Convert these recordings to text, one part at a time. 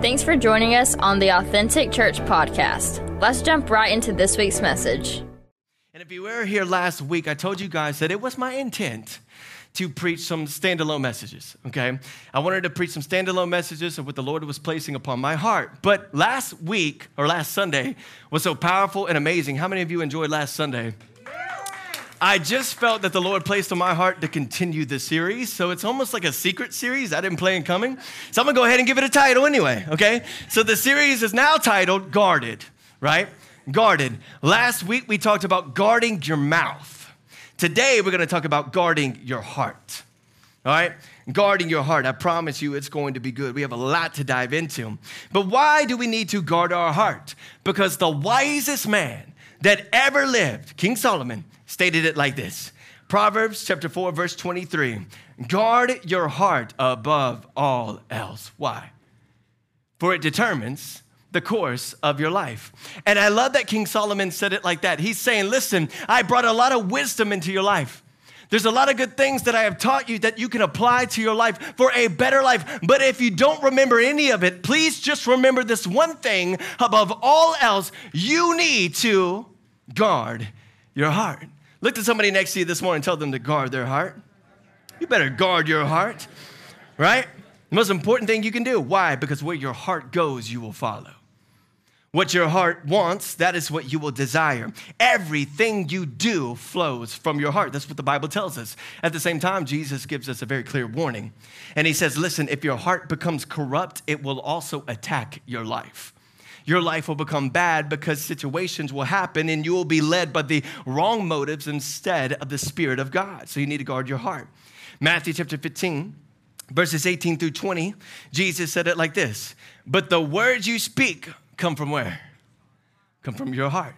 Thanks for joining us on the Authentic Church podcast. Let's jump right into this week's message. And if you were here last week, I told you guys that it was my intent to preach some standalone messages, okay? I wanted to preach some standalone messages of what the Lord was placing upon my heart. But last week, or last Sunday, was so powerful and amazing. How many of you enjoyed last Sunday? I just felt that the Lord placed on my heart to continue the series. So it's almost like a secret series I didn't plan coming. So I'm gonna go ahead and give it a title anyway, okay? So the series is now titled Guarded, right? Guarded. Last week we talked about guarding your mouth. Today we're gonna talk about guarding your heart, all right? Guarding your heart. I promise you it's going to be good. We have a lot to dive into. But why do we need to guard our heart? Because the wisest man that ever lived, King Solomon, stated it like this Proverbs chapter 4, verse 23 Guard your heart above all else. Why? For it determines the course of your life. And I love that King Solomon said it like that. He's saying, Listen, I brought a lot of wisdom into your life. There's a lot of good things that I have taught you that you can apply to your life for a better life. But if you don't remember any of it, please just remember this one thing above all else you need to guard your heart. Look to somebody next to you this morning, tell them to guard their heart. You better guard your heart, right? The most important thing you can do. Why? Because where your heart goes, you will follow. What your heart wants, that is what you will desire. Everything you do flows from your heart. That's what the Bible tells us. At the same time, Jesus gives us a very clear warning. And he says, listen, if your heart becomes corrupt, it will also attack your life your life will become bad because situations will happen and you will be led by the wrong motives instead of the Spirit of God. So you need to guard your heart. Matthew chapter 15, verses 18 through 20, Jesus said it like this But the words you speak come from where? Come from your heart.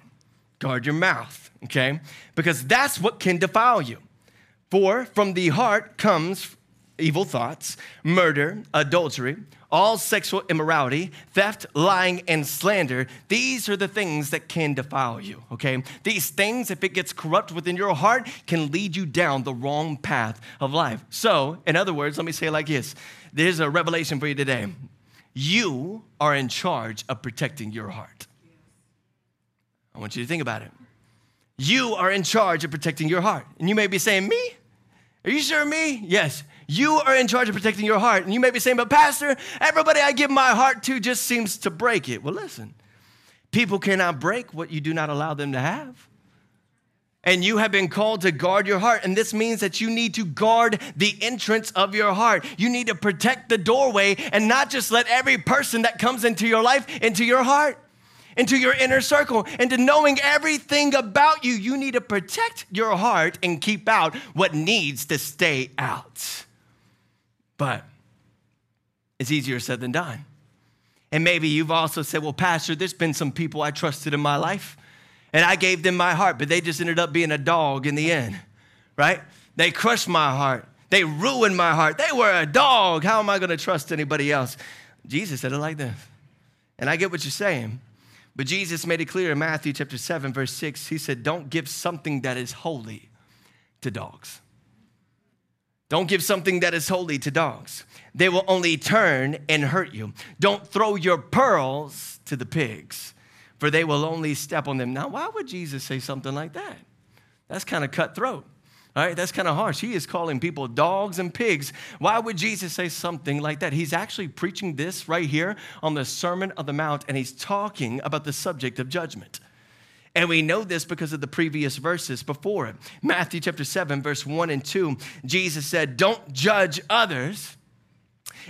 Guard your mouth, okay? Because that's what can defile you. For from the heart comes evil thoughts, murder, adultery, all sexual immorality, theft, lying, and slander. These are the things that can defile you, okay? These things, if it gets corrupt within your heart, can lead you down the wrong path of life. So, in other words, let me say like this there's a revelation for you today. You are in charge of protecting your heart. I want you to think about it. You are in charge of protecting your heart. And you may be saying, Me? Are you sure me? Yes. You are in charge of protecting your heart. And you may be saying, but Pastor, everybody I give my heart to just seems to break it. Well, listen, people cannot break what you do not allow them to have. And you have been called to guard your heart. And this means that you need to guard the entrance of your heart. You need to protect the doorway and not just let every person that comes into your life into your heart into your inner circle, into knowing everything about you. You need to protect your heart and keep out what needs to stay out. But it's easier said than done. And maybe you've also said, well, Pastor, there's been some people I trusted in my life, and I gave them my heart, but they just ended up being a dog in the end, right? They crushed my heart. They ruined my heart. They were a dog. How am I going to trust anybody else? Jesus said it like this. And I get what you're saying. But Jesus made it clear in Matthew chapter 7, verse 6. He said, Don't give something that is holy to dogs. Don't give something that is holy to dogs. They will only turn and hurt you. Don't throw your pearls to the pigs, for they will only step on them. Now, why would Jesus say something like that? That's kind of cutthroat. All right, that's kind of harsh. He is calling people dogs and pigs. Why would Jesus say something like that? He's actually preaching this right here on the Sermon of the Mount, and he's talking about the subject of judgment. And we know this because of the previous verses before it. Matthew chapter 7, verse 1 and 2, Jesus said, Don't judge others,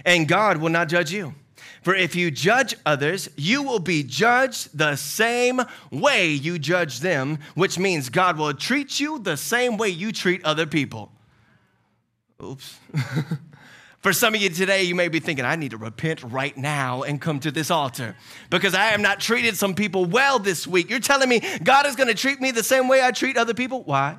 and God will not judge you. For if you judge others, you will be judged the same way you judge them, which means God will treat you the same way you treat other people. Oops. For some of you today, you may be thinking, I need to repent right now and come to this altar because I have not treated some people well this week. You're telling me God is going to treat me the same way I treat other people? Why?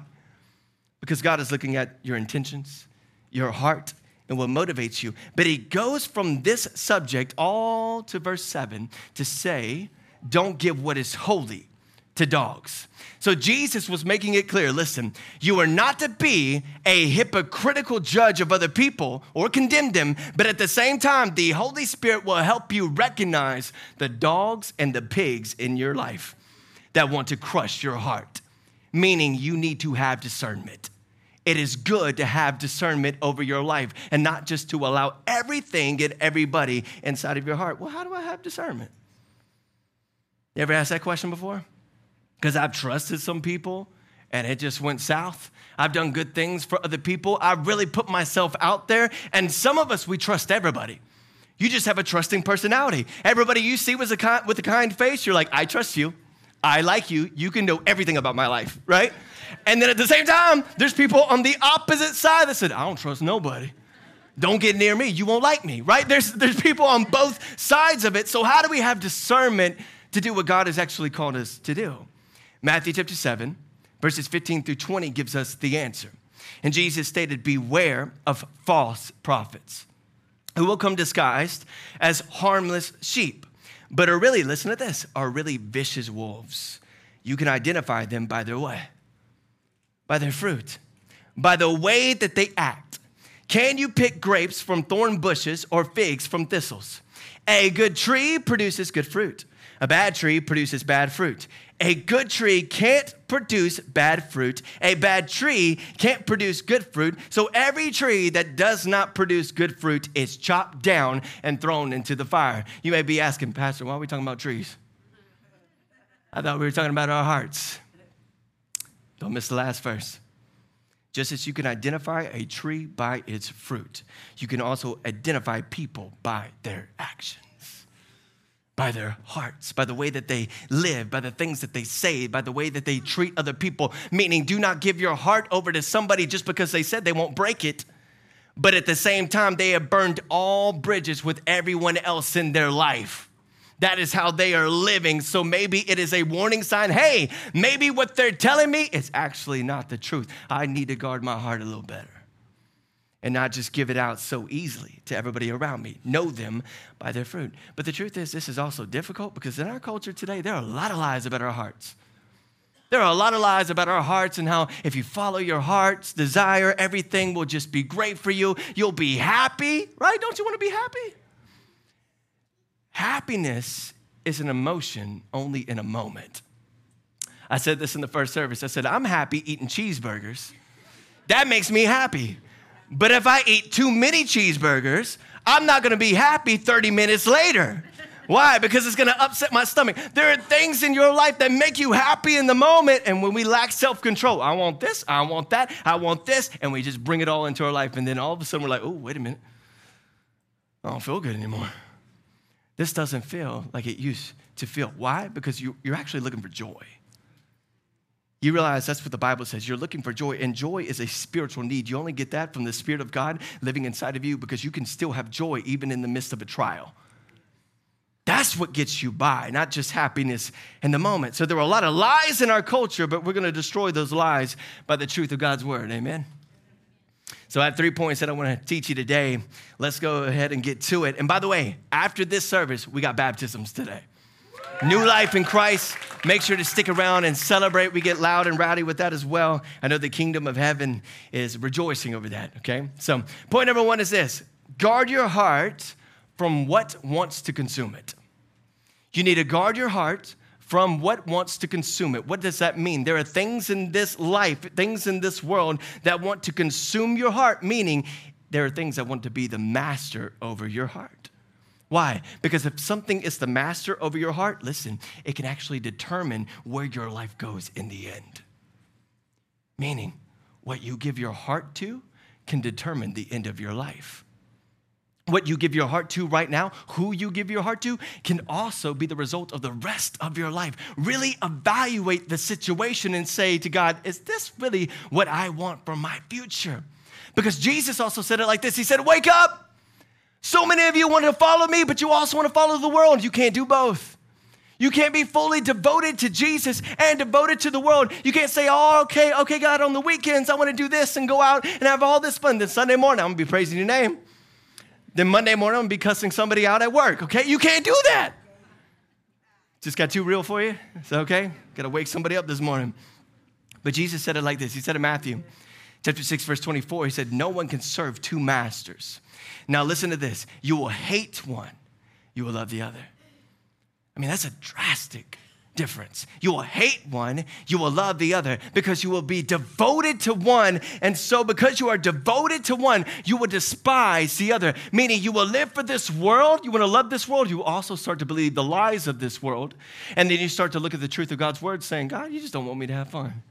Because God is looking at your intentions, your heart, and what motivates you. But He goes from this subject all to verse 7 to say, don't give what is holy to dogs. So Jesus was making it clear listen, you are not to be a hypocritical judge of other people or condemn them, but at the same time, the Holy Spirit will help you recognize the dogs and the pigs in your life that want to crush your heart, meaning you need to have discernment. It is good to have discernment over your life and not just to allow everything and everybody inside of your heart. Well, how do I have discernment? You ever asked that question before? Because I've trusted some people and it just went south. I've done good things for other people. I really put myself out there. And some of us, we trust everybody. You just have a trusting personality. Everybody you see with a, kind, with a kind face, you're like, I trust you. I like you. You can know everything about my life, right? And then at the same time, there's people on the opposite side that said, I don't trust nobody. Don't get near me. You won't like me, right? There's, there's people on both sides of it. So, how do we have discernment to do what God has actually called us to do? Matthew chapter 7, verses 15 through 20 gives us the answer. And Jesus stated, Beware of false prophets who will come disguised as harmless sheep but are really, listen to this, are really vicious wolves. You can identify them by their way, by their fruit, by the way that they act. Can you pick grapes from thorn bushes or figs from thistles? A good tree produces good fruit. A bad tree produces bad fruit. A good tree can't produce bad fruit. A bad tree can't produce good fruit. So every tree that does not produce good fruit is chopped down and thrown into the fire. You may be asking, Pastor, why are we talking about trees? I thought we were talking about our hearts. Don't miss the last verse. Just as you can identify a tree by its fruit, you can also identify people by their actions by their hearts, by the way that they live, by the things that they say, by the way that they treat other people. Meaning, do not give your heart over to somebody just because they said they won't break it. But at the same time, they have burned all bridges with everyone else in their life. That is how they are living. So maybe it is a warning sign. Hey, maybe what they're telling me is actually not the truth. I need to guard my heart a little better and not just give it out so easily to everybody around me. Know them by their fruit. But the truth is, this is also difficult because in our culture today, there are a lot of lies about our hearts. There are a lot of lies about our hearts and how if you follow your heart's desire, everything will just be great for you. You'll be happy, right? Don't you want to be happy? Happiness is an emotion only in a moment. I said this in the first service. I said, I'm happy eating cheeseburgers. That makes me happy. But if I eat too many cheeseburgers, I'm not gonna be happy 30 minutes later. Why? Because it's gonna upset my stomach. There are things in your life that make you happy in the moment, and when we lack self control, I want this, I want that, I want this, and we just bring it all into our life, and then all of a sudden we're like, oh, wait a minute. I don't feel good anymore. This doesn't feel like it used to feel. Why? Because you, you're actually looking for joy. You realize that's what the Bible says. You're looking for joy, and joy is a spiritual need. You only get that from the Spirit of God living inside of you because you can still have joy even in the midst of a trial. That's what gets you by, not just happiness in the moment. So there are a lot of lies in our culture, but we're going to destroy those lies by the truth of God's word. Amen. So I have three points that I want to teach you today. Let's go ahead and get to it. And by the way, after this service, we got baptisms today. New life in Christ. Make sure to stick around and celebrate. We get loud and rowdy with that as well. I know the kingdom of heaven is rejoicing over that, okay? So, point number one is this guard your heart from what wants to consume it. You need to guard your heart from what wants to consume it. What does that mean? There are things in this life, things in this world that want to consume your heart, meaning there are things that want to be the master over your heart. Why? Because if something is the master over your heart, listen, it can actually determine where your life goes in the end. Meaning, what you give your heart to can determine the end of your life. What you give your heart to right now, who you give your heart to, can also be the result of the rest of your life. Really evaluate the situation and say to God, is this really what I want for my future? Because Jesus also said it like this He said, Wake up! So many of you want to follow me, but you also want to follow the world. You can't do both. You can't be fully devoted to Jesus and devoted to the world. You can't say, oh, okay, okay, God, on the weekends, I want to do this and go out and have all this fun. Then Sunday morning, I'm going to be praising your name. Then Monday morning, I'm going to be cussing somebody out at work, okay? You can't do that. Just got too real for you? That okay? Got to wake somebody up this morning. But Jesus said it like this He said in Matthew chapter 6, verse 24, He said, No one can serve two masters. Now listen to this you will hate one, you will love the other. I mean, that's a drastic difference. You will hate one, you will love the other because you will be devoted to one. And so, because you are devoted to one, you will despise the other. Meaning, you will live for this world, you want to love this world, you also start to believe the lies of this world. And then you start to look at the truth of God's word saying, God, you just don't want me to have fun.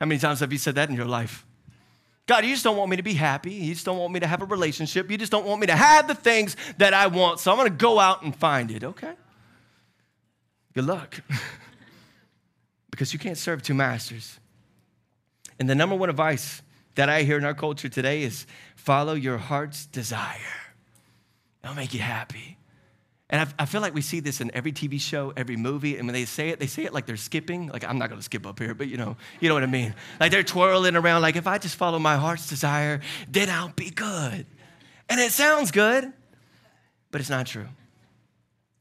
How many times have you said that in your life? God, you just don't want me to be happy. You just don't want me to have a relationship. You just don't want me to have the things that I want. So I'm going to go out and find it, okay? Good luck. because you can't serve two masters. And the number one advice that I hear in our culture today is follow your heart's desire. It'll make you happy. And I, I, feel like we see this in every TV show, every movie, and when they say it, they say it like they're skipping. Like I'm not gonna skip up here, but you know, you know what I mean. Like they're twirling around. Like if I just follow my heart's desire, then I'll be good. And it sounds good, but it's not true.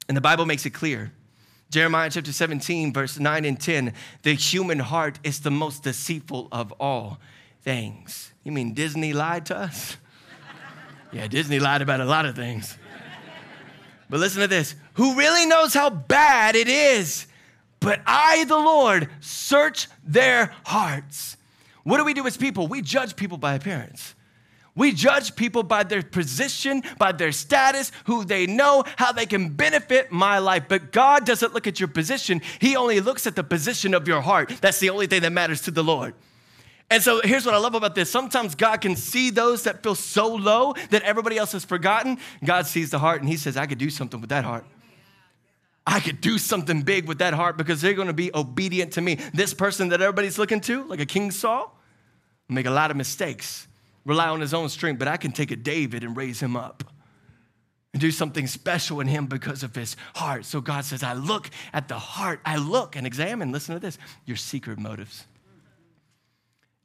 And the Bible makes it clear. Jeremiah chapter 17, verse 9 and 10 the human heart is the most deceitful of all things. You mean Disney lied to us? yeah, Disney lied about a lot of things. But listen to this who really knows how bad it is? But I, the Lord, search their hearts. What do we do as people? We judge people by appearance. We judge people by their position, by their status, who they know, how they can benefit my life. But God doesn't look at your position, He only looks at the position of your heart. That's the only thing that matters to the Lord. And so here's what I love about this. Sometimes God can see those that feel so low that everybody else has forgotten. God sees the heart and He says, I could do something with that heart. I could do something big with that heart because they're going to be obedient to me. This person that everybody's looking to, like a King Saul, make a lot of mistakes, rely on his own strength, but I can take a David and raise him up and do something special in him because of his heart. So God says, I look at the heart, I look and examine, listen to this, your secret motives.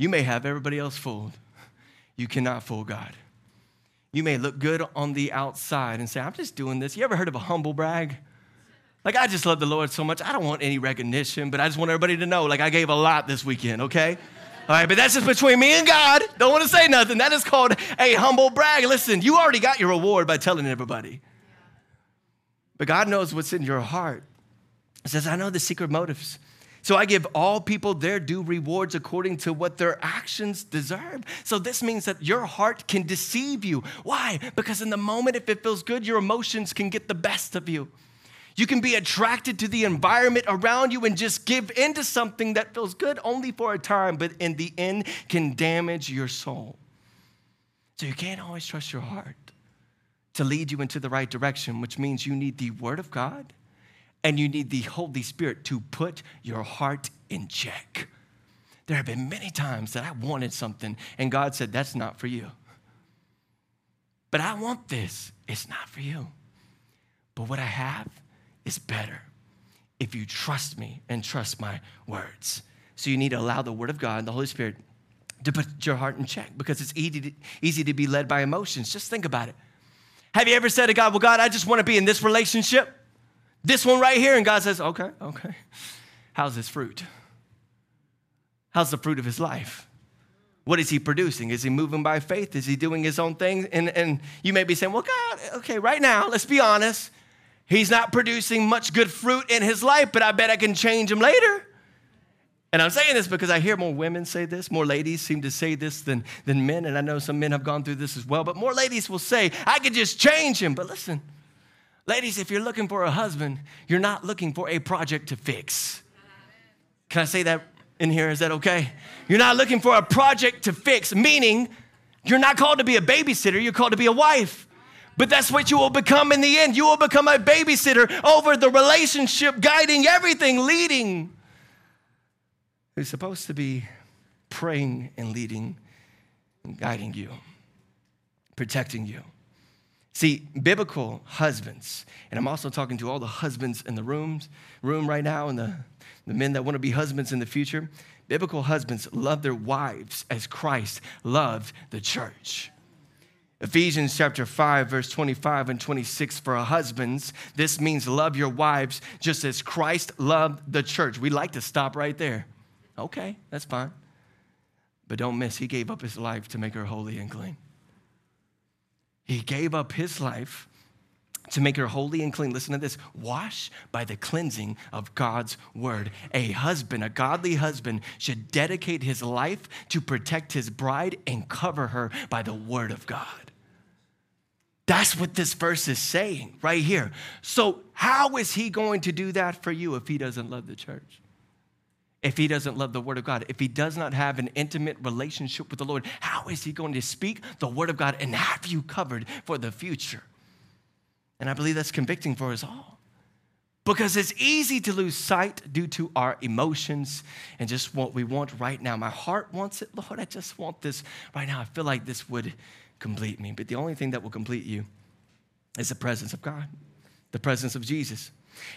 You may have everybody else fooled. You cannot fool God. You may look good on the outside and say, I'm just doing this. You ever heard of a humble brag? Like, I just love the Lord so much. I don't want any recognition, but I just want everybody to know, like, I gave a lot this weekend, okay? All right, but that's just between me and God. Don't want to say nothing. That is called a humble brag. Listen, you already got your reward by telling everybody. But God knows what's in your heart. He says, I know the secret motives. So I give all people their due rewards according to what their actions deserve. So this means that your heart can deceive you. Why? Because in the moment, if it feels good, your emotions can get the best of you. You can be attracted to the environment around you and just give into something that feels good only for a time, but in the end can damage your soul. So you can't always trust your heart to lead you into the right direction, which means you need the Word of God and you need the Holy Spirit to put your heart in check. There have been many times that I wanted something, and God said, That's not for you. But I want this. It's not for you. But what I have is better if you trust me and trust my words. So you need to allow the Word of God the Holy Spirit to put your heart in check because it's easy to, easy to be led by emotions. Just think about it. Have you ever said to God, Well, God, I just want to be in this relationship? This one right here. And God says, okay, okay. How's his fruit? How's the fruit of his life? What is he producing? Is he moving by faith? Is he doing his own thing? And, and you may be saying, well, God, okay, right now, let's be honest. He's not producing much good fruit in his life, but I bet I can change him later. And I'm saying this because I hear more women say this, more ladies seem to say this than, than men. And I know some men have gone through this as well, but more ladies will say, I could just change him. But listen, Ladies, if you're looking for a husband, you're not looking for a project to fix. Can I say that in here? Is that okay? You're not looking for a project to fix, meaning you're not called to be a babysitter, you're called to be a wife. But that's what you will become in the end. You will become a babysitter over the relationship, guiding everything, leading. Who's supposed to be praying and leading and guiding you, protecting you. See, biblical husbands, and I'm also talking to all the husbands in the rooms, room right now and the, the men that want to be husbands in the future. Biblical husbands love their wives as Christ loved the church. Ephesians chapter 5, verse 25 and 26 for husbands. This means love your wives just as Christ loved the church. We like to stop right there. Okay, that's fine. But don't miss, he gave up his life to make her holy and clean. He gave up his life to make her holy and clean. Listen to this wash by the cleansing of God's word. A husband, a godly husband, should dedicate his life to protect his bride and cover her by the word of God. That's what this verse is saying right here. So, how is he going to do that for you if he doesn't love the church? If he doesn't love the word of God, if he does not have an intimate relationship with the Lord, how is he going to speak the word of God and have you covered for the future? And I believe that's convicting for us all. Because it's easy to lose sight due to our emotions and just what we want right now. My heart wants it, Lord. I just want this right now. I feel like this would complete me. But the only thing that will complete you is the presence of God, the presence of Jesus.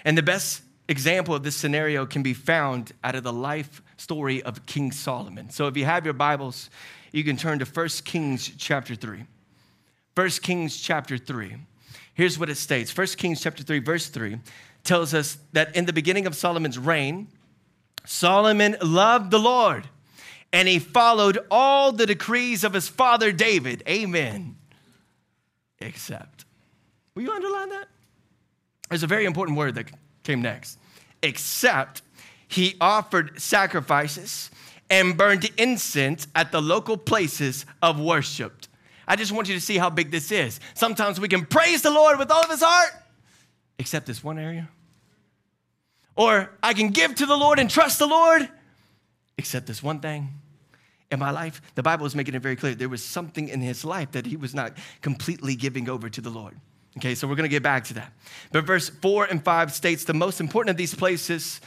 And the best example of this scenario can be found out of the life story of King Solomon. So if you have your Bibles, you can turn to 1 Kings chapter 3. 1 Kings chapter 3. Here's what it states 1 Kings chapter 3, verse 3 tells us that in the beginning of Solomon's reign, Solomon loved the Lord and he followed all the decrees of his father David. Amen. Except. Will you underline that? There's a very important word that came next. Except he offered sacrifices and burned incense at the local places of worship. I just want you to see how big this is. Sometimes we can praise the Lord with all of his heart, except this one area. Or I can give to the Lord and trust the Lord, except this one thing. In my life, the Bible is making it very clear there was something in his life that he was not completely giving over to the Lord. Okay, so we're gonna get back to that. But verse four and five states the most important of these places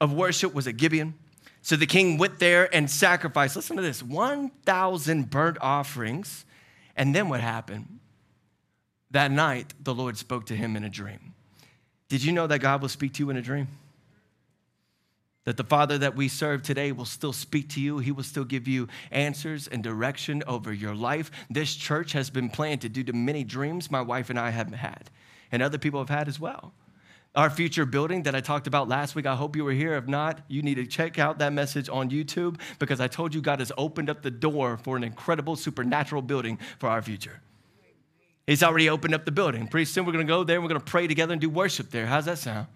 of worship was at Gibeon. So the king went there and sacrificed, listen to this, 1,000 burnt offerings and then what happened? That night, the Lord spoke to him in a dream. Did you know that God will speak to you in a dream? That the Father that we serve today will still speak to you. He will still give you answers and direction over your life. This church has been planted due to many dreams my wife and I have had, and other people have had as well. Our future building that I talked about last week, I hope you were here. If not, you need to check out that message on YouTube because I told you God has opened up the door for an incredible supernatural building for our future. He's already opened up the building. Pretty soon we're going to go there, and we're going to pray together and do worship there. How's that sound?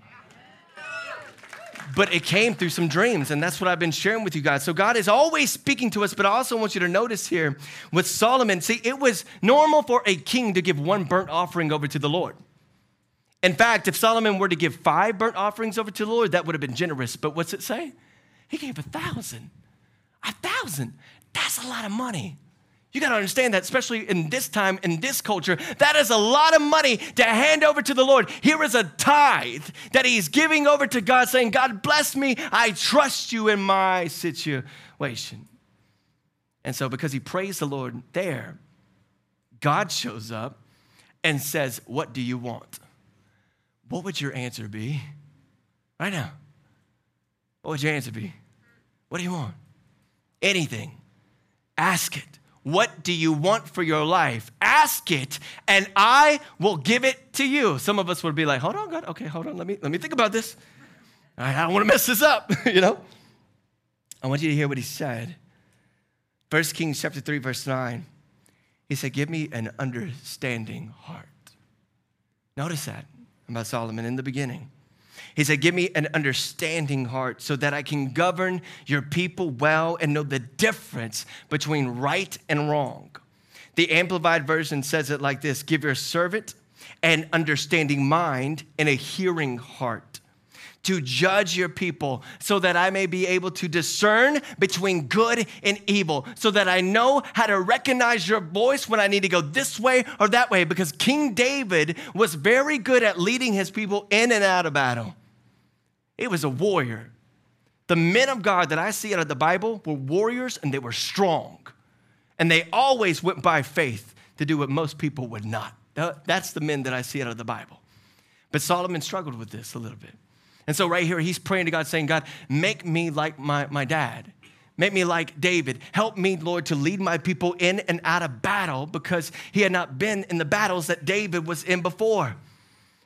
But it came through some dreams, and that's what I've been sharing with you guys. So God is always speaking to us, but I also want you to notice here with Solomon, see, it was normal for a king to give one burnt offering over to the Lord. In fact, if Solomon were to give five burnt offerings over to the Lord, that would have been generous. But what's it say? He gave a thousand. A thousand. That's a lot of money. You got to understand that, especially in this time, in this culture, that is a lot of money to hand over to the Lord. Here is a tithe that he's giving over to God, saying, God bless me. I trust you in my situation. And so, because he praised the Lord there, God shows up and says, What do you want? what would your answer be? Right now. What would your answer be? What do you want? Anything. Ask it. What do you want for your life? Ask it, and I will give it to you. Some of us would be like, hold on, God. Okay, hold on. Let me let me think about this. I don't want to mess this up, you know? I want you to hear what he said. First Kings chapter 3, verse 9. He said, Give me an understanding heart. Notice that about Solomon in the beginning. He said, Give me an understanding heart so that I can govern your people well and know the difference between right and wrong. The Amplified Version says it like this Give your servant an understanding mind and a hearing heart to judge your people so that I may be able to discern between good and evil, so that I know how to recognize your voice when I need to go this way or that way. Because King David was very good at leading his people in and out of battle. He was a warrior. The men of God that I see out of the Bible were warriors and they were strong. And they always went by faith to do what most people would not. That's the men that I see out of the Bible. But Solomon struggled with this a little bit. And so, right here, he's praying to God, saying, God, make me like my, my dad. Make me like David. Help me, Lord, to lead my people in and out of battle because he had not been in the battles that David was in before.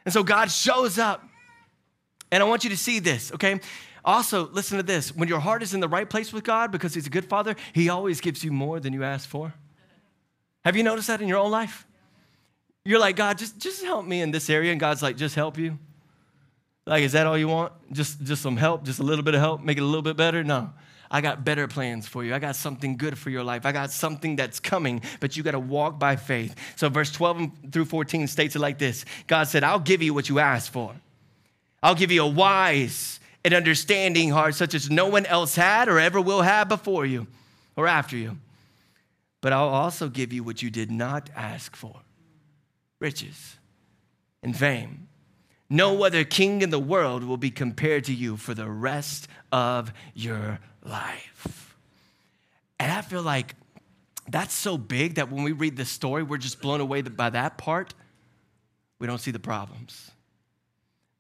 And so God shows up. And I want you to see this, okay? Also, listen to this. When your heart is in the right place with God because he's a good father, he always gives you more than you ask for. Have you noticed that in your own life? You're like, God, just, just help me in this area. And God's like, just help you. Like, is that all you want? Just, just some help, just a little bit of help, make it a little bit better? No. I got better plans for you. I got something good for your life. I got something that's coming, but you got to walk by faith. So, verse 12 through 14 states it like this God said, I'll give you what you ask for. I'll give you a wise and understanding heart, such as no one else had or ever will have before you or after you. But I'll also give you what you did not ask for riches and fame no other king in the world will be compared to you for the rest of your life. And I feel like that's so big that when we read this story, we're just blown away by that part. We don't see the problems.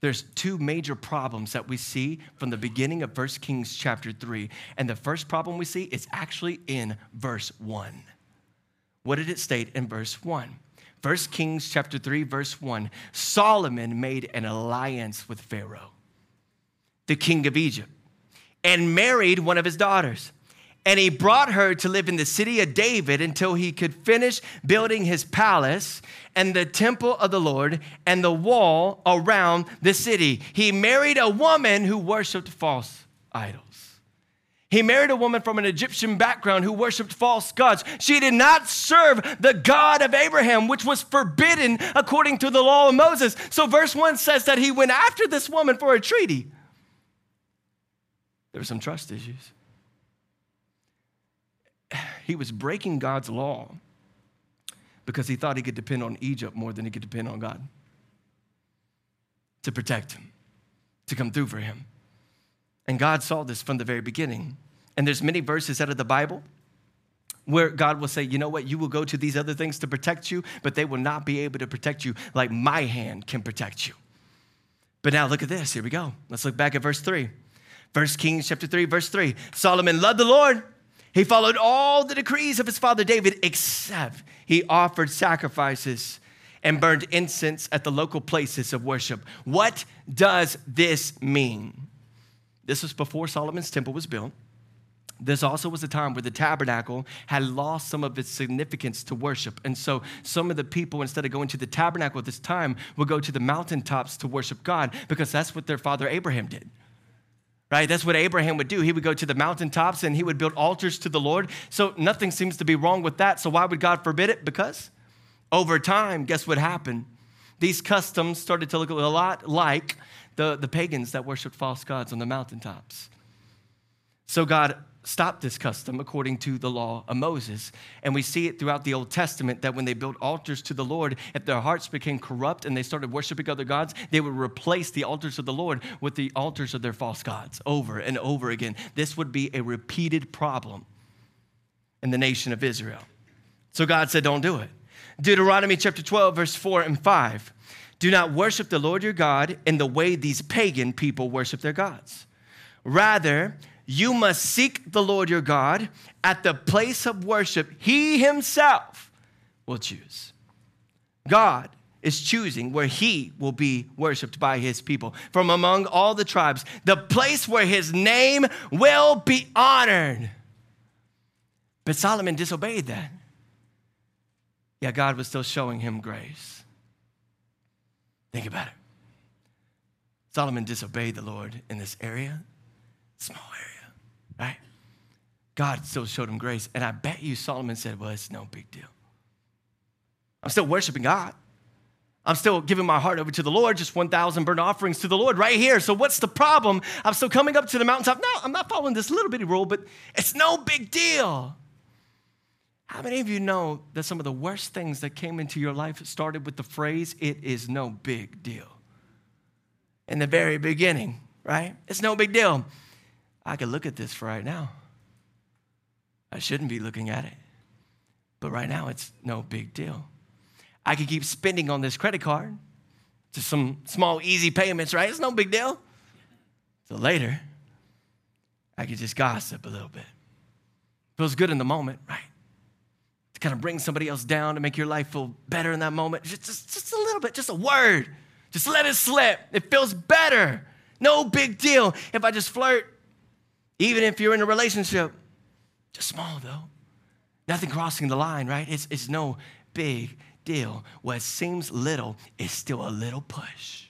There's two major problems that we see from the beginning of 1 Kings chapter 3. And the first problem we see is actually in verse 1. What did it state in verse 1? 1 Kings chapter 3 verse 1 Solomon made an alliance with Pharaoh the king of Egypt and married one of his daughters and he brought her to live in the city of David until he could finish building his palace and the temple of the Lord and the wall around the city. He married a woman who worshiped false idols. He married a woman from an Egyptian background who worshiped false gods. She did not serve the God of Abraham, which was forbidden according to the law of Moses. So, verse 1 says that he went after this woman for a treaty. There were some trust issues. He was breaking God's law because he thought he could depend on Egypt more than he could depend on God to protect him, to come through for him. And God saw this from the very beginning. And there's many verses out of the Bible where God will say, you know what, you will go to these other things to protect you, but they will not be able to protect you like my hand can protect you. But now look at this. Here we go. Let's look back at verse 3. First Kings chapter 3, verse 3. Solomon loved the Lord. He followed all the decrees of his father David, except he offered sacrifices and burned incense at the local places of worship. What does this mean? This was before Solomon's temple was built. This also was a time where the tabernacle had lost some of its significance to worship. And so some of the people, instead of going to the tabernacle at this time, would go to the mountaintops to worship God because that's what their father Abraham did. Right? That's what Abraham would do. He would go to the mountaintops and he would build altars to the Lord. So nothing seems to be wrong with that. So why would God forbid it? Because over time, guess what happened? These customs started to look a lot like the, the pagans that worshiped false gods on the mountaintops. So God stopped this custom according to the law of Moses. And we see it throughout the Old Testament that when they built altars to the Lord, if their hearts became corrupt and they started worshiping other gods, they would replace the altars of the Lord with the altars of their false gods over and over again. This would be a repeated problem in the nation of Israel. So God said, Don't do it. Deuteronomy chapter 12, verse 4 and 5. Do not worship the Lord your God in the way these pagan people worship their gods. Rather, you must seek the Lord your God at the place of worship he himself will choose. God is choosing where he will be worshiped by his people from among all the tribes, the place where his name will be honored. But Solomon disobeyed that. Yeah, God was still showing him grace. Think about it. Solomon disobeyed the Lord in this area, small area, right? God still showed him grace. And I bet you Solomon said, Well, it's no big deal. I'm still worshiping God. I'm still giving my heart over to the Lord, just 1,000 burnt offerings to the Lord right here. So, what's the problem? I'm still coming up to the mountaintop. No, I'm not following this little bitty rule, but it's no big deal. How many of you know that some of the worst things that came into your life started with the phrase, it is no big deal? In the very beginning, right? It's no big deal. I could look at this for right now. I shouldn't be looking at it. But right now, it's no big deal. I could keep spending on this credit card to some small, easy payments, right? It's no big deal. So later, I could just gossip a little bit. Feels good in the moment, right? To kind of bring somebody else down to make your life feel better in that moment. Just, just, just a little bit, just a word. Just let it slip. It feels better. No big deal if I just flirt, even if you're in a relationship. Just small though. Nothing crossing the line, right? It's, it's no big deal. What seems little is still a little push.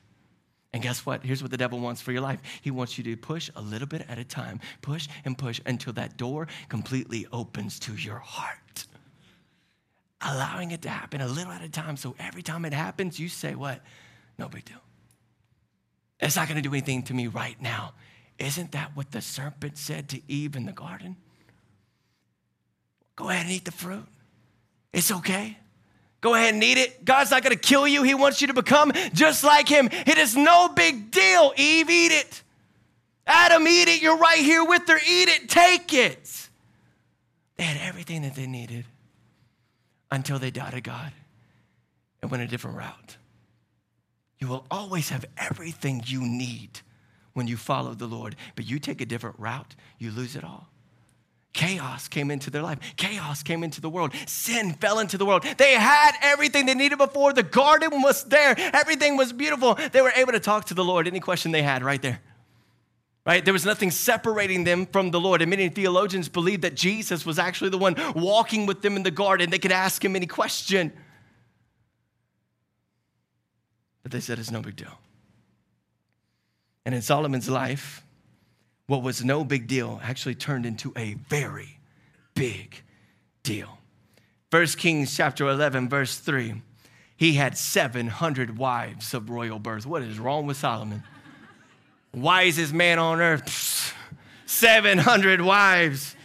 And guess what? Here's what the devil wants for your life. He wants you to push a little bit at a time, push and push until that door completely opens to your heart. Allowing it to happen a little at a time. So every time it happens, you say, What? No big deal. It's not going to do anything to me right now. Isn't that what the serpent said to Eve in the garden? Go ahead and eat the fruit. It's okay. Go ahead and eat it. God's not going to kill you. He wants you to become just like Him. It is no big deal. Eve, eat it. Adam, eat it. You're right here with her. Eat it. Take it. They had everything that they needed until they doubted God and went a different route. You will always have everything you need when you follow the Lord, but you take a different route, you lose it all. Chaos came into their life. Chaos came into the world. Sin fell into the world. They had everything they needed before. The garden was there. Everything was beautiful. They were able to talk to the Lord. Any question they had, right there. Right? There was nothing separating them from the Lord. And many theologians believe that Jesus was actually the one walking with them in the garden. They could ask him any question. But they said it's no big deal. And in Solomon's life, what was no big deal actually turned into a very big deal. 1 Kings chapter 11, verse 3. He had 700 wives of royal birth. What is wrong with Solomon? Wisest man on earth. 700 wives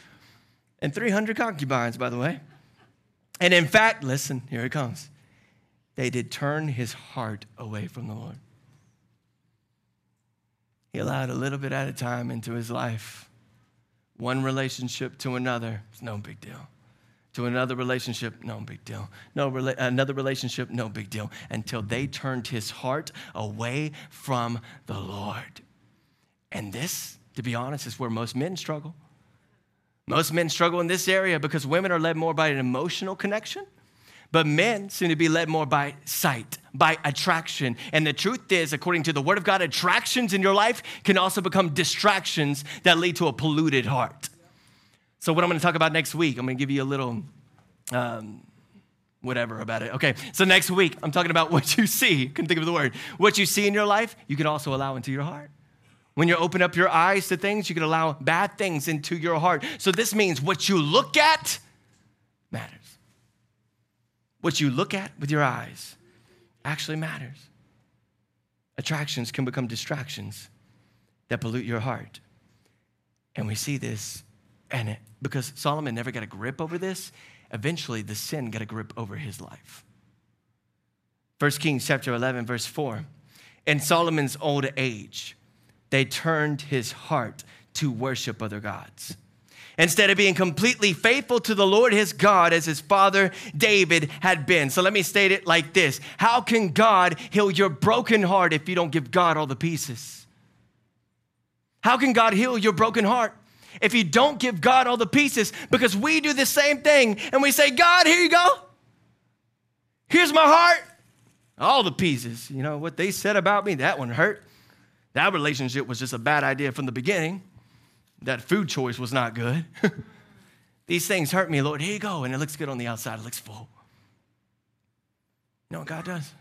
and 300 concubines, by the way. And in fact, listen, here it comes. They did turn his heart away from the Lord. He allowed a little bit at a time into his life. One relationship to another, it's no big deal. To another relationship, no big deal. No rela- another relationship, no big deal. Until they turned his heart away from the Lord. And this, to be honest, is where most men struggle. Most men struggle in this area because women are led more by an emotional connection but men seem to be led more by sight, by attraction. And the truth is, according to the Word of God, attractions in your life can also become distractions that lead to a polluted heart. So, what I'm going to talk about next week, I'm going to give you a little um, whatever about it. Okay, so next week, I'm talking about what you see. Couldn't think of the word. What you see in your life, you can also allow into your heart. When you open up your eyes to things, you can allow bad things into your heart. So, this means what you look at matters what you look at with your eyes actually matters. Attractions can become distractions that pollute your heart. And we see this, and it, because Solomon never got a grip over this, eventually the sin got a grip over his life. 1 Kings chapter 11, verse 4. In Solomon's old age, they turned his heart to worship other gods instead of being completely faithful to the Lord his God as his father David had been. So let me state it like this How can God heal your broken heart if you don't give God all the pieces? How can God heal your broken heart? If you don't give God all the pieces, because we do the same thing and we say, God, here you go. Here's my heart. All the pieces. You know what they said about me, that one hurt. That relationship was just a bad idea from the beginning that food choice was not good. These things hurt me, Lord. Here you go. And it looks good on the outside, it looks full. You know what God does?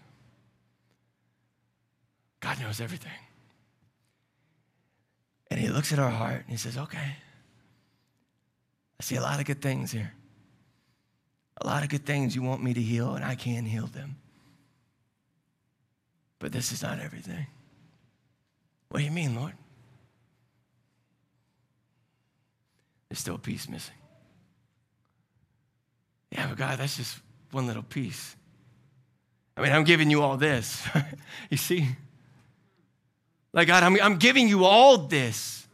God knows everything. And He looks at our heart and He says, Okay, I see a lot of good things here. A lot of good things you want me to heal, and I can heal them. But this is not everything. What do you mean, Lord? There's still a piece missing. Yeah, but God, that's just one little piece. I mean, I'm giving you all this. you see? Like, God, I'm, I'm giving you all this.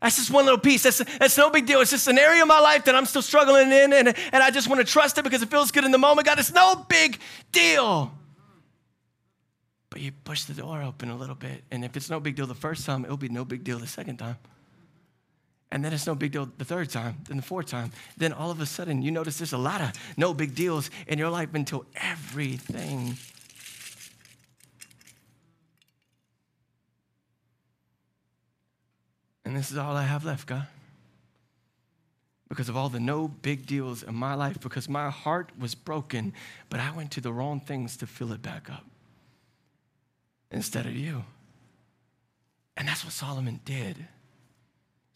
That's just one little piece. That's, that's no big deal. It's just an area of my life that I'm still struggling in, and, and I just want to trust it because it feels good in the moment. God, it's no big deal. But you push the door open a little bit, and if it's no big deal the first time, it'll be no big deal the second time. And then it's no big deal the third time, then the fourth time. Then all of a sudden, you notice there's a lot of no big deals in your life until everything. And this is all I have left, God. Because of all the no big deals in my life, because my heart was broken, but I went to the wrong things to fill it back up instead of you. And that's what Solomon did.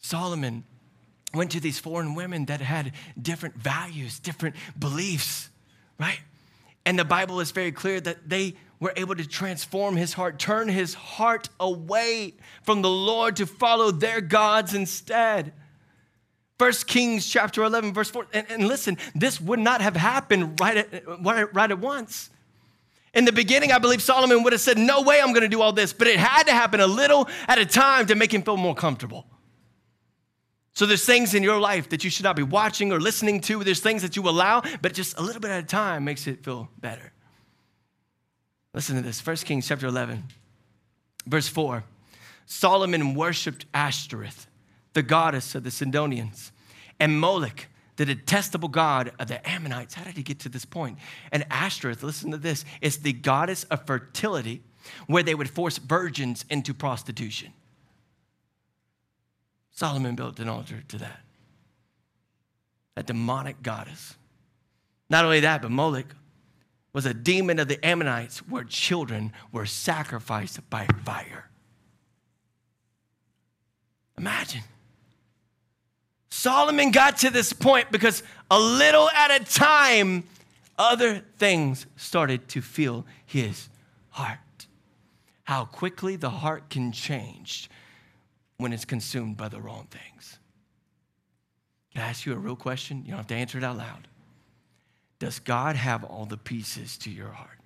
Solomon went to these foreign women that had different values, different beliefs, right? And the Bible is very clear that they were able to transform his heart, turn his heart away from the Lord to follow their gods instead. First Kings chapter 11, verse 4. And, and, listen, this would not have happened right at, right at once. In the beginning, I believe Solomon would have said, No way I'm going to do all this, but it had to happen a little at a time to make him feel more comfortable. So there's things in your life that you should not be watching or listening to. There's things that you allow, but just a little bit at a time makes it feel better. Listen to this 1 Kings chapter 11, verse 4. Solomon worshiped Ashtoreth, the goddess of the Sidonians, and Moloch, the detestable god of the Ammonites. How did he get to this point? And Ashtoreth, listen to this, is the goddess of fertility, where they would force virgins into prostitution. Solomon built an altar to that. A demonic goddess. Not only that, but Moloch was a demon of the Ammonites where children were sacrificed by fire. Imagine. Solomon got to this point because a little at a time, other things started to fill his heart. How quickly the heart can change when it's consumed by the wrong things. Can I ask you a real question? You don't have to answer it out loud. Does God have all the pieces to your heart?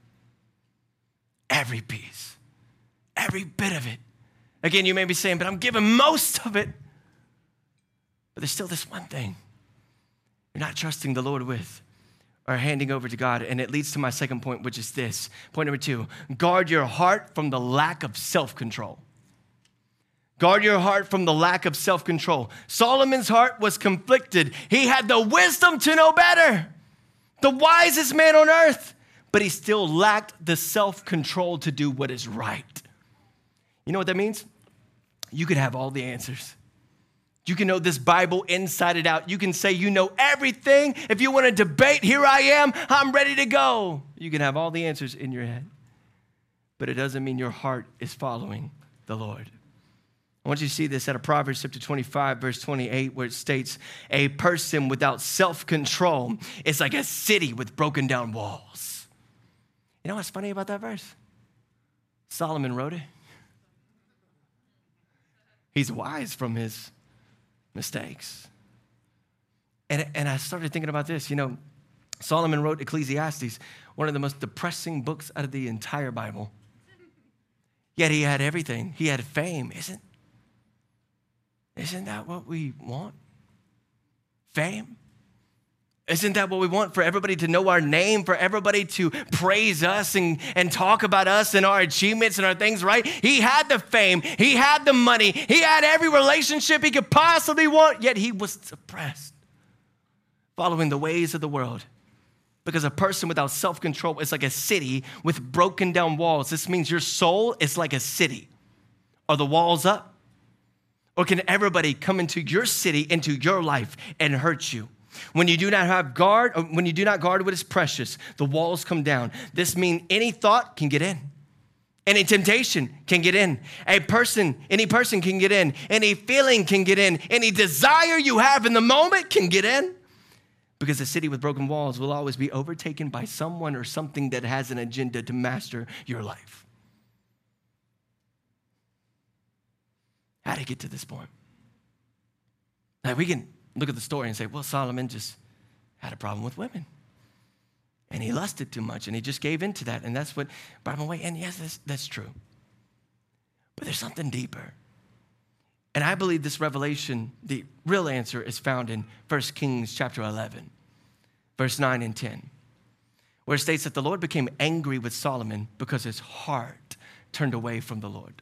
Every piece, every bit of it. Again, you may be saying, but I'm giving most of it. But there's still this one thing you're not trusting the Lord with or handing over to God. And it leads to my second point, which is this point number two guard your heart from the lack of self control. Guard your heart from the lack of self control. Solomon's heart was conflicted. He had the wisdom to know better, the wisest man on earth, but he still lacked the self control to do what is right. You know what that means? You could have all the answers. You can know this Bible inside and out. You can say you know everything. If you want to debate, here I am. I'm ready to go. You can have all the answers in your head. But it doesn't mean your heart is following the Lord. I want you to see this out of Proverbs chapter 25, verse 28, where it states, A person without self control is like a city with broken down walls. You know what's funny about that verse? Solomon wrote it. He's wise from his mistakes. And, and I started thinking about this. You know, Solomon wrote Ecclesiastes, one of the most depressing books out of the entire Bible. Yet he had everything. He had fame. Isn't, isn't that what we want? Fame? Isn't that what we want? For everybody to know our name, for everybody to praise us and, and talk about us and our achievements and our things, right? He had the fame, he had the money, he had every relationship he could possibly want, yet he was suppressed, following the ways of the world. Because a person without self control is like a city with broken down walls. This means your soul is like a city. Are the walls up? Or can everybody come into your city, into your life, and hurt you? When you do not have guard, uh, when you do not guard what is precious, the walls come down. This means any thought can get in. Any temptation can get in. A person, any person can get in. Any feeling can get in. Any desire you have in the moment can get in. Because a city with broken walls will always be overtaken by someone or something that has an agenda to master your life. How did it get to this point? Like we can look at the story and say, well, Solomon just had a problem with women. And he lusted too much and he just gave in to that. And that's what brought him away. And yes, that's, that's true. But there's something deeper. And I believe this revelation, the real answer is found in 1 Kings chapter 11, verse 9 and 10, where it states that the Lord became angry with Solomon because his heart turned away from the Lord.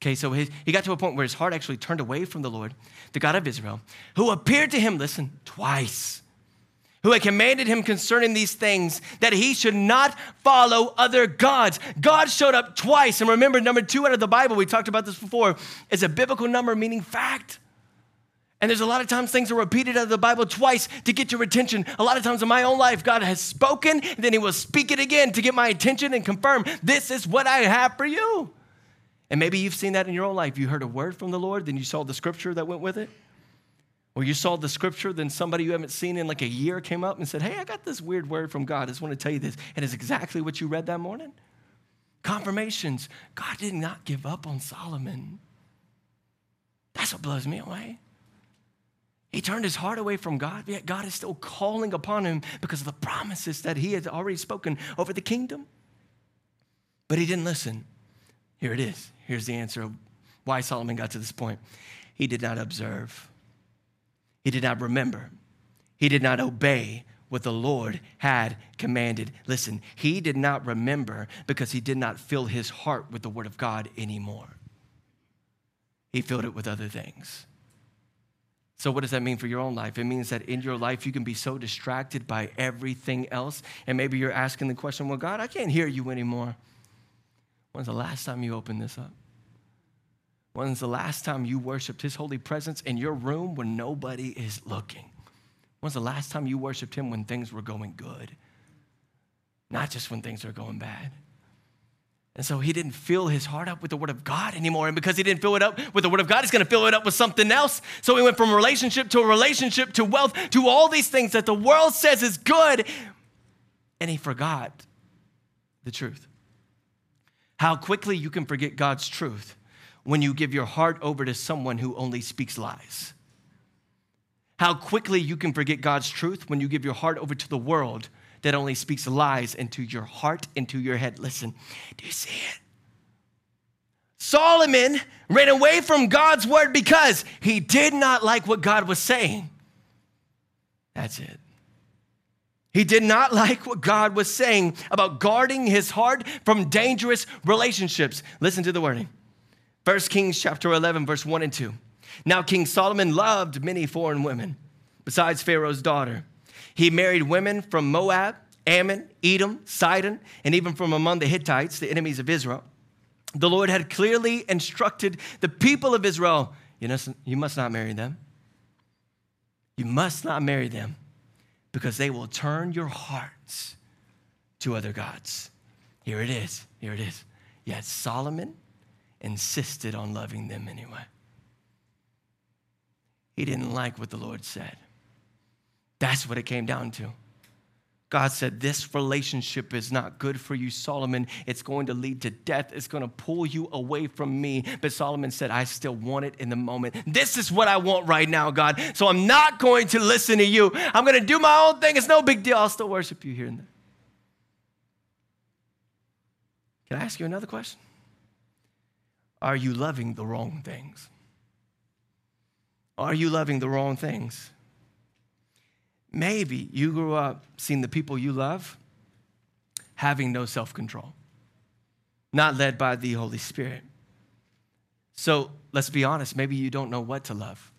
Okay, so his, he got to a point where his heart actually turned away from the Lord, the God of Israel, who appeared to him, listen, twice, who had commanded him concerning these things that he should not follow other gods. God showed up twice. And remember, number two out of the Bible, we talked about this before, is a biblical number meaning fact. And there's a lot of times things are repeated out of the Bible twice to get your attention. A lot of times in my own life, God has spoken, then He will speak it again to get my attention and confirm this is what I have for you. And maybe you've seen that in your own life. You heard a word from the Lord, then you saw the scripture that went with it. Or you saw the scripture, then somebody you haven't seen in like a year came up and said, Hey, I got this weird word from God. I just want to tell you this. And it's exactly what you read that morning. Confirmations. God did not give up on Solomon. That's what blows me away. He turned his heart away from God, yet God is still calling upon him because of the promises that he had already spoken over the kingdom. But he didn't listen. Here it is. Here's the answer why Solomon got to this point. He did not observe, he did not remember, he did not obey what the Lord had commanded. Listen, he did not remember because he did not fill his heart with the word of God anymore. He filled it with other things. So, what does that mean for your own life? It means that in your life, you can be so distracted by everything else. And maybe you're asking the question, well, God, I can't hear you anymore. When's the last time you opened this up? When's the last time you worshiped His holy presence in your room when nobody is looking? When's the last time you worshiped Him when things were going good? Not just when things are going bad. And so he didn't fill his heart up with the word of God anymore. And because he didn't fill it up with the word of God, he's going to fill it up with something else. So he went from relationship to relationship to wealth to all these things that the world says is good. And he forgot the truth. How quickly you can forget God's truth when you give your heart over to someone who only speaks lies. How quickly you can forget God's truth when you give your heart over to the world that only speaks lies into your heart, into your head. Listen, do you see it? Solomon ran away from God's word because he did not like what God was saying. That's it. He did not like what God was saying about guarding his heart from dangerous relationships. Listen to the wording. 1 Kings chapter 11 verse 1 and 2. Now King Solomon loved many foreign women besides Pharaoh's daughter. He married women from Moab, Ammon, Edom, Sidon, and even from among the Hittites, the enemies of Israel. The Lord had clearly instructed the people of Israel, you, know, you must not marry them. You must not marry them because they will turn your hearts to other gods. Here it is. Here it is. Yet Solomon insisted on loving them anyway. He didn't like what the Lord said. That's what it came down to. God said, This relationship is not good for you, Solomon. It's going to lead to death. It's going to pull you away from me. But Solomon said, I still want it in the moment. This is what I want right now, God. So I'm not going to listen to you. I'm going to do my own thing. It's no big deal. I'll still worship you here and there. Can I ask you another question? Are you loving the wrong things? Are you loving the wrong things? Maybe you grew up seeing the people you love having no self control, not led by the Holy Spirit. So let's be honest, maybe you don't know what to love.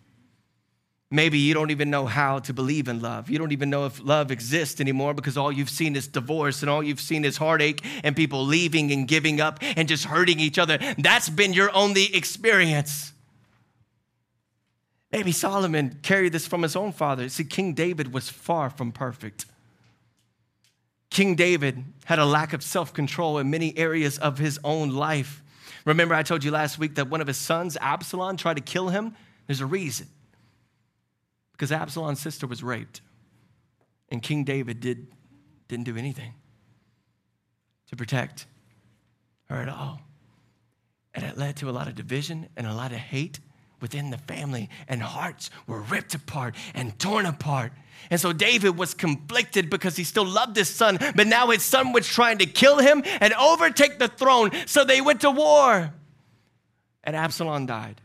Maybe you don't even know how to believe in love. You don't even know if love exists anymore because all you've seen is divorce and all you've seen is heartache and people leaving and giving up and just hurting each other. That's been your only experience. Maybe Solomon carried this from his own father. See, King David was far from perfect. King David had a lack of self control in many areas of his own life. Remember, I told you last week that one of his sons, Absalom, tried to kill him? There's a reason. Because Absalom's sister was raped, and King David did, didn't do anything to protect her at all. And it led to a lot of division and a lot of hate within the family, and hearts were ripped apart and torn apart. And so David was conflicted because he still loved his son, but now his son was trying to kill him and overtake the throne. So they went to war, and Absalom died.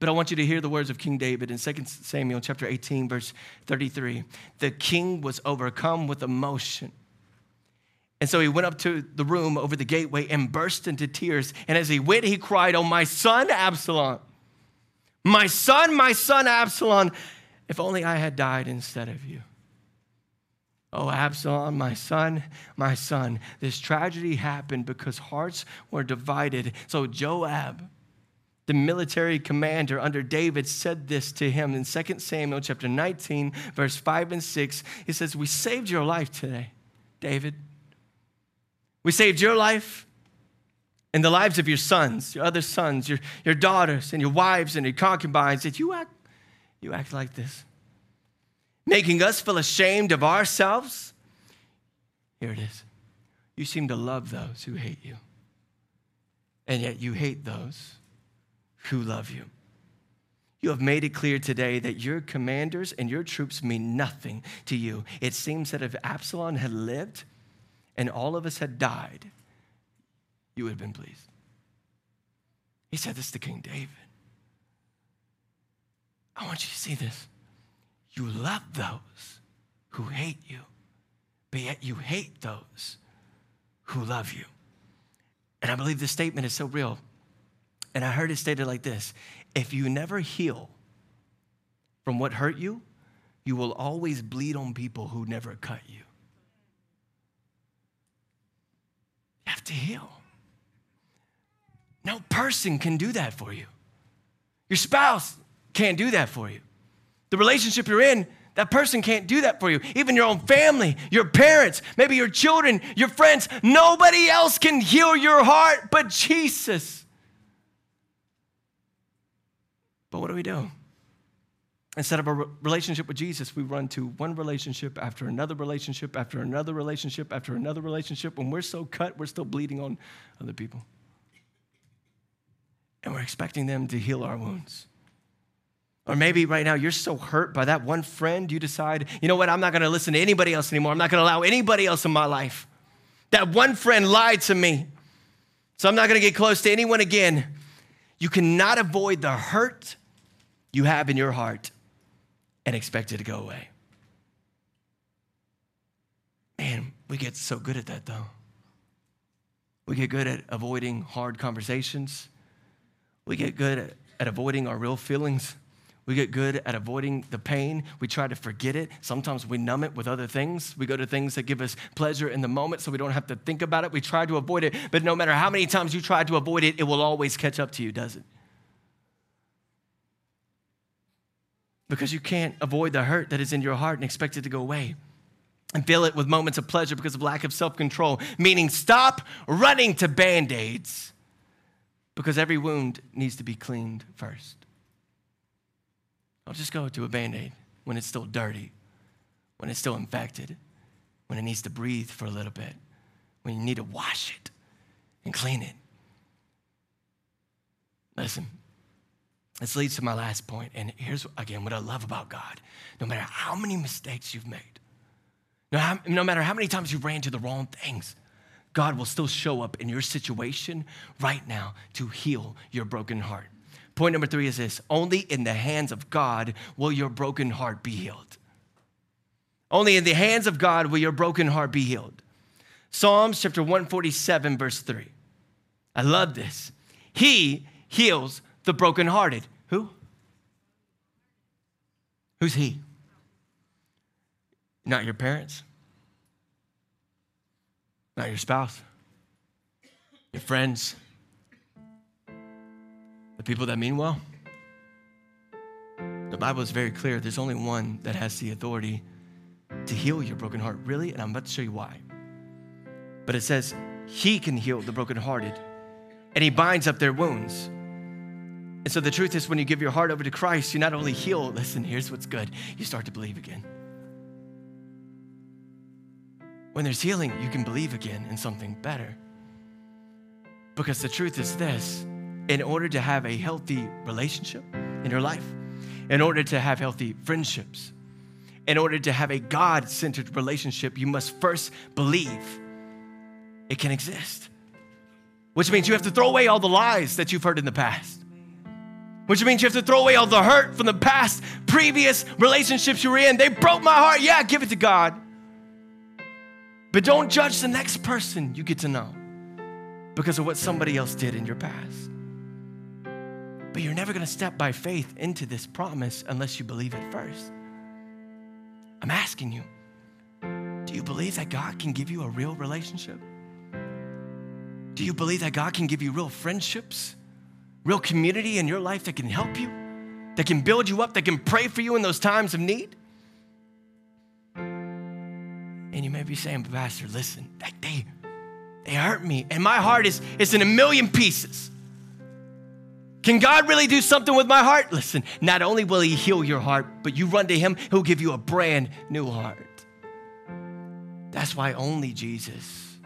But I want you to hear the words of King David in 2 Samuel chapter 18, verse 33. The king was overcome with emotion And so he went up to the room over the gateway and burst into tears. And as he went, he cried, Oh, my son Absalom, my son, my son Absalom, if only I had died instead of you. Oh, Absalom, my son, my son. This tragedy happened because hearts were divided. So Joab, the military commander under David, said this to him in 2 Samuel chapter 19, verse 5 and 6. He says, We saved your life today, David. We saved your life and the lives of your sons, your other sons, your, your daughters, and your wives and your concubines. Did you act, you act like this? making us feel ashamed of ourselves. Here it is. You seem to love those who hate you, and yet you hate those who love you. You have made it clear today that your commanders and your troops mean nothing to you. It seems that if Absalom had lived and all of us had died, you would have been pleased. He said this to King David. I want you to see this. You love those who hate you, but yet you hate those who love you. And I believe this statement is so real. And I heard it stated like this If you never heal from what hurt you, you will always bleed on people who never cut you. You have to heal. No person can do that for you. Your spouse can't do that for you the relationship you're in, that person can't do that for you. Even your own family, your parents, maybe your children, your friends, nobody else can heal your heart but Jesus. But what do we do? Instead of a relationship with Jesus, we run to one relationship after another relationship after another relationship after another relationship. When we're so cut, we're still bleeding on other people. And we're expecting them to heal our wounds. Or maybe right now you're so hurt by that one friend, you decide, you know what, I'm not gonna listen to anybody else anymore. I'm not gonna allow anybody else in my life. That one friend lied to me, so I'm not gonna get close to anyone again. You cannot avoid the hurt you have in your heart and expect it to go away. Man, we get so good at that though. We get good at avoiding hard conversations. We get good at, avoiding our real feelings. We get good at avoiding the pain. We try to forget it. Sometimes we numb it with other things. We go to things that give us pleasure in the moment so we don't have to think about it. We try to avoid it, but no matter how many times you try to avoid it, it will always catch up to you, does it? Because you can't avoid the hurt that is in your heart and expect it to go away and fill it with moments of pleasure because of lack of self control. Meaning, stop running to band aids because every wound needs to be cleaned first. I'll just go to a band aid when it's still dirty, when it's still infected, when it needs to breathe for a little bit, when you need to wash it and clean it. Listen, this leads to my last point, and here's again what I love about God. No matter how many mistakes you've made, no, no matter how many times you ran to the wrong things, God will still show up in your situation right now to heal your broken heart. Point number three is this only in the hands of God will your broken heart be healed. Only in the hands of God will your broken heart be healed. Psalms chapter 147, verse 3. I love this. He heals the brokenhearted. Who? Who's he? Not your parents, not your spouse, your friends the people that mean well. The Bible is very clear. There's only one that has the authority to heal your broken heart, really, and I'm about to show you why. But it says, He can heal the brokenhearted, and He binds up their wounds. And so the truth is, when you give your heart over to Christ, you not only heal, listen, here's what's good, you start to believe again. When there's healing, you can believe again in something better. Because the truth is this in order to have a healthy relationship in your life, in order to have healthy friendships, in order to have a God centered relationship, you must first believe it can exist. Which means you have to throw away all the lies that you've heard in the past. Which means you have to throw away all the hurt from the past, previous relationships you were in. They broke my heart. Yeah, give it to God. But don't judge the next person you get to know because of what somebody else did in your past. But you're never going to step by faith into this promise unless you believe it first. I'm asking you, do you believe that God can give you a real relationship? Do you believe that God can give you real friendships, real community in your life that can help you, that can build you up, that can pray for you in those times of need? And you may be saying, Pastor, listen, they, they hurt me, and my heart is, is in a million pieces. Can God really do something with my heart? Listen, not only will He heal your heart, but you run to Him, He'll give you a brand new heart. That's why only Jesus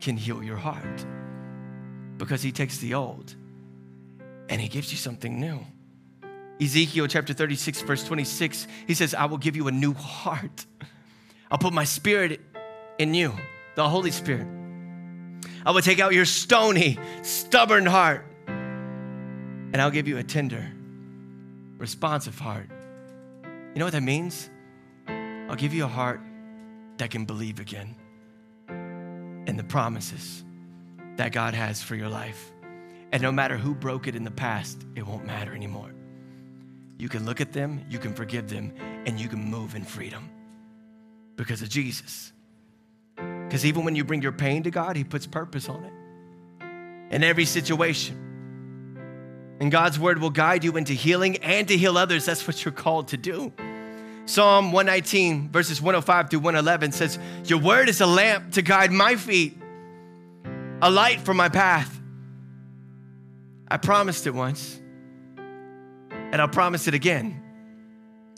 can heal your heart because He takes the old and He gives you something new. Ezekiel chapter 36, verse 26, He says, I will give you a new heart. I'll put my spirit in you, the Holy Spirit. I will take out your stony, stubborn heart and I'll give you a tender, responsive heart. You know what that means? I'll give you a heart that can believe again in the promises that God has for your life. And no matter who broke it in the past, it won't matter anymore. You can look at them, you can forgive them, and you can move in freedom because of Jesus. Because even when you bring your pain to God, He puts purpose on it. In every situation, and God's word will guide you into healing and to heal others. That's what you're called to do. Psalm 119, verses 105 through 111 says, Your word is a lamp to guide my feet, a light for my path. I promised it once, and I'll promise it again.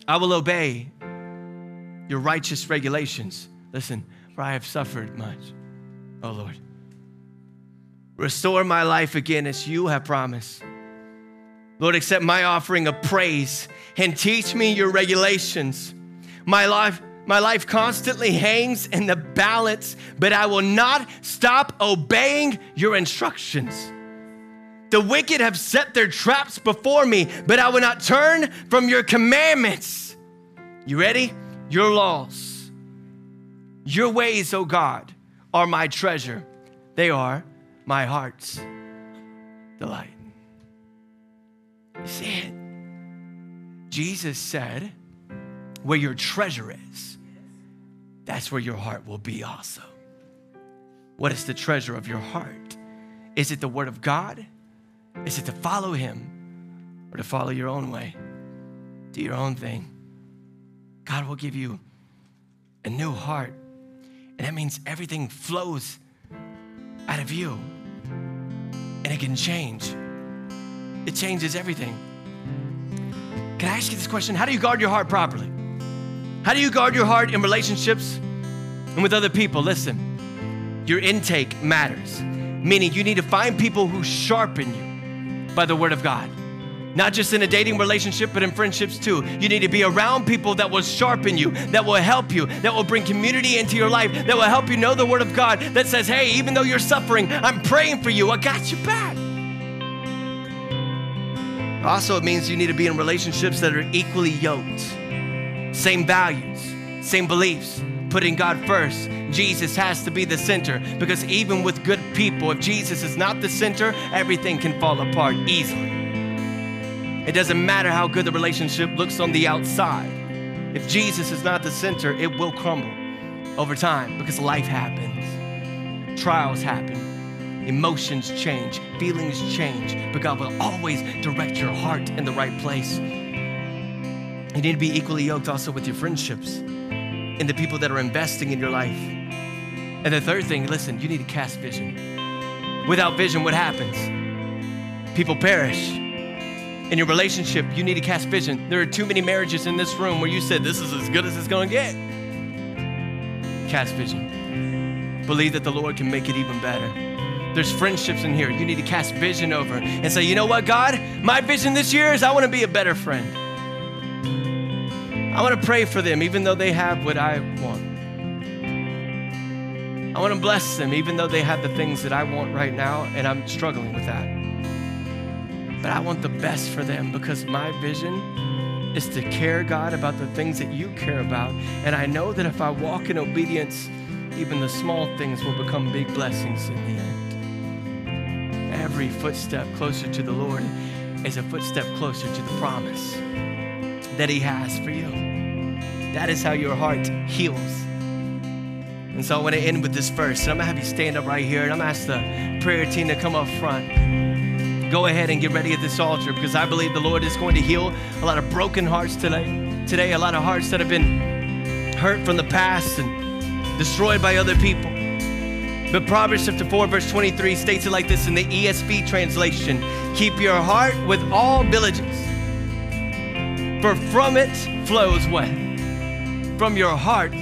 I will obey your righteous regulations. Listen, for I have suffered much, oh Lord. Restore my life again as you have promised. Lord, accept my offering of praise and teach me your regulations. My life, my life constantly hangs in the balance, but I will not stop obeying your instructions. The wicked have set their traps before me, but I will not turn from your commandments. You ready? Your laws. Your ways, O oh God, are my treasure. They are my heart's delight. You see it? Jesus said, Where your treasure is, that's where your heart will be also. What is the treasure of your heart? Is it the Word of God? Is it to follow Him or to follow your own way? Do your own thing. God will give you a new heart. And that means everything flows out of you and it can change. It changes everything. Can I ask you this question? How do you guard your heart properly? How do you guard your heart in relationships and with other people? Listen, your intake matters, meaning you need to find people who sharpen you by the Word of God. Not just in a dating relationship, but in friendships too. You need to be around people that will sharpen you, that will help you, that will bring community into your life, that will help you know the Word of God, that says, hey, even though you're suffering, I'm praying for you. I got you back. Also, it means you need to be in relationships that are equally yoked, same values, same beliefs, putting God first. Jesus has to be the center because even with good people, if Jesus is not the center, everything can fall apart easily. It doesn't matter how good the relationship looks on the outside. If Jesus is not the center, it will crumble over time because life happens, trials happen, Emotions change, feelings change, but God will always direct your heart in the right place. You need to be equally yoked also with your friendships and the people that are investing in your life. And the third thing, listen, you need to cast vision. Without vision, what happens? People perish. In your relationship, you need to cast vision. There are too many marriages in this room where you said, This is as good as it's gonna get. Cast vision. Believe that the Lord can make it even better. There's friendships in here you need to cast vision over and say, you know what, God, my vision this year is I want to be a better friend. I want to pray for them even though they have what I want. I want to bless them even though they have the things that I want right now and I'm struggling with that. But I want the best for them because my vision is to care, God, about the things that you care about. And I know that if I walk in obedience, even the small things will become big blessings in the end. Every footstep closer to the Lord is a footstep closer to the promise that He has for you. That is how your heart heals. And so I want to end with this verse. And I'm going to have you stand up right here and I'm going to ask the prayer team to come up front. Go ahead and get ready at this altar because I believe the Lord is going to heal a lot of broken hearts today. Today, a lot of hearts that have been hurt from the past and destroyed by other people. But Proverbs chapter 4, verse 23 states it like this in the ESV translation Keep your heart with all diligence, for from it flows what? From your heart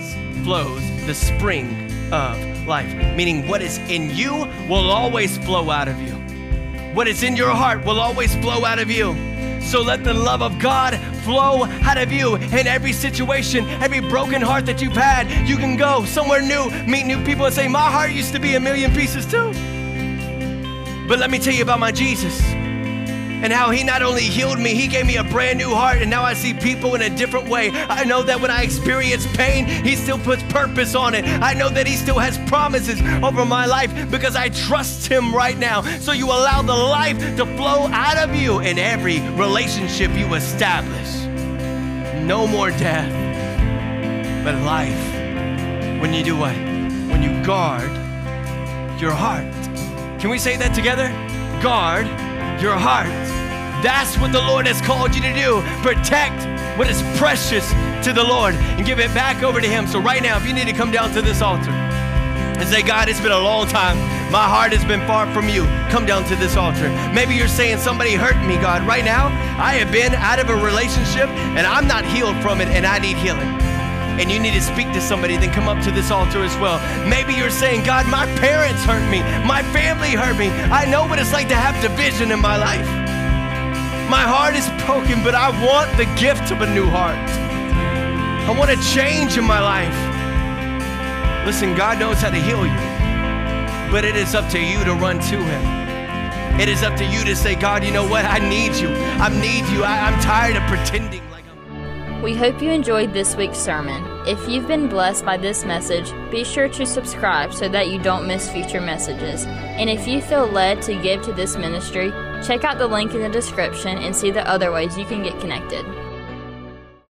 flows the spring of life. Meaning, what is in you will always flow out of you. What is in your heart will always flow out of you. So let the love of God flow out of you in every situation, every broken heart that you've had. You can go somewhere new, meet new people, and say, My heart used to be a million pieces too. But let me tell you about my Jesus and how he not only healed me, he gave me a brand new heart, and now I see people in a different way. I know that when I experience pain, he still puts purpose on it. I know that he still has promises over my life because I trust him right now. So you allow the life to flow out of you in every relationship you establish. No more death, but life. When you do what? When you guard your heart. Can we say that together? Guard your heart. That's what the Lord has called you to do. Protect what is precious to the Lord and give it back over to Him. So, right now, if you need to come down to this altar and say, God, it's been a long time. My heart has been far from you. Come down to this altar. Maybe you're saying, Somebody hurt me, God. Right now, I have been out of a relationship and I'm not healed from it and I need healing and you need to speak to somebody, then come up to this altar as well. Maybe you're saying, God, my parents hurt me, my family hurt me. I know what it's like to have division in my life. My heart is broken, but I want the gift of a new heart. I want a change in my life. Listen, God knows how to heal you, but it is up to you to run to Him. It is up to you to say, God, you know what? I need you. I need you. I, am tired of pretending. We hope you enjoyed this week's sermon. If you've been blessed by this message, be sure to subscribe so that you don't miss future messages. And if you feel led to give to this ministry, check out the link in the description and see the other ways you can get connected.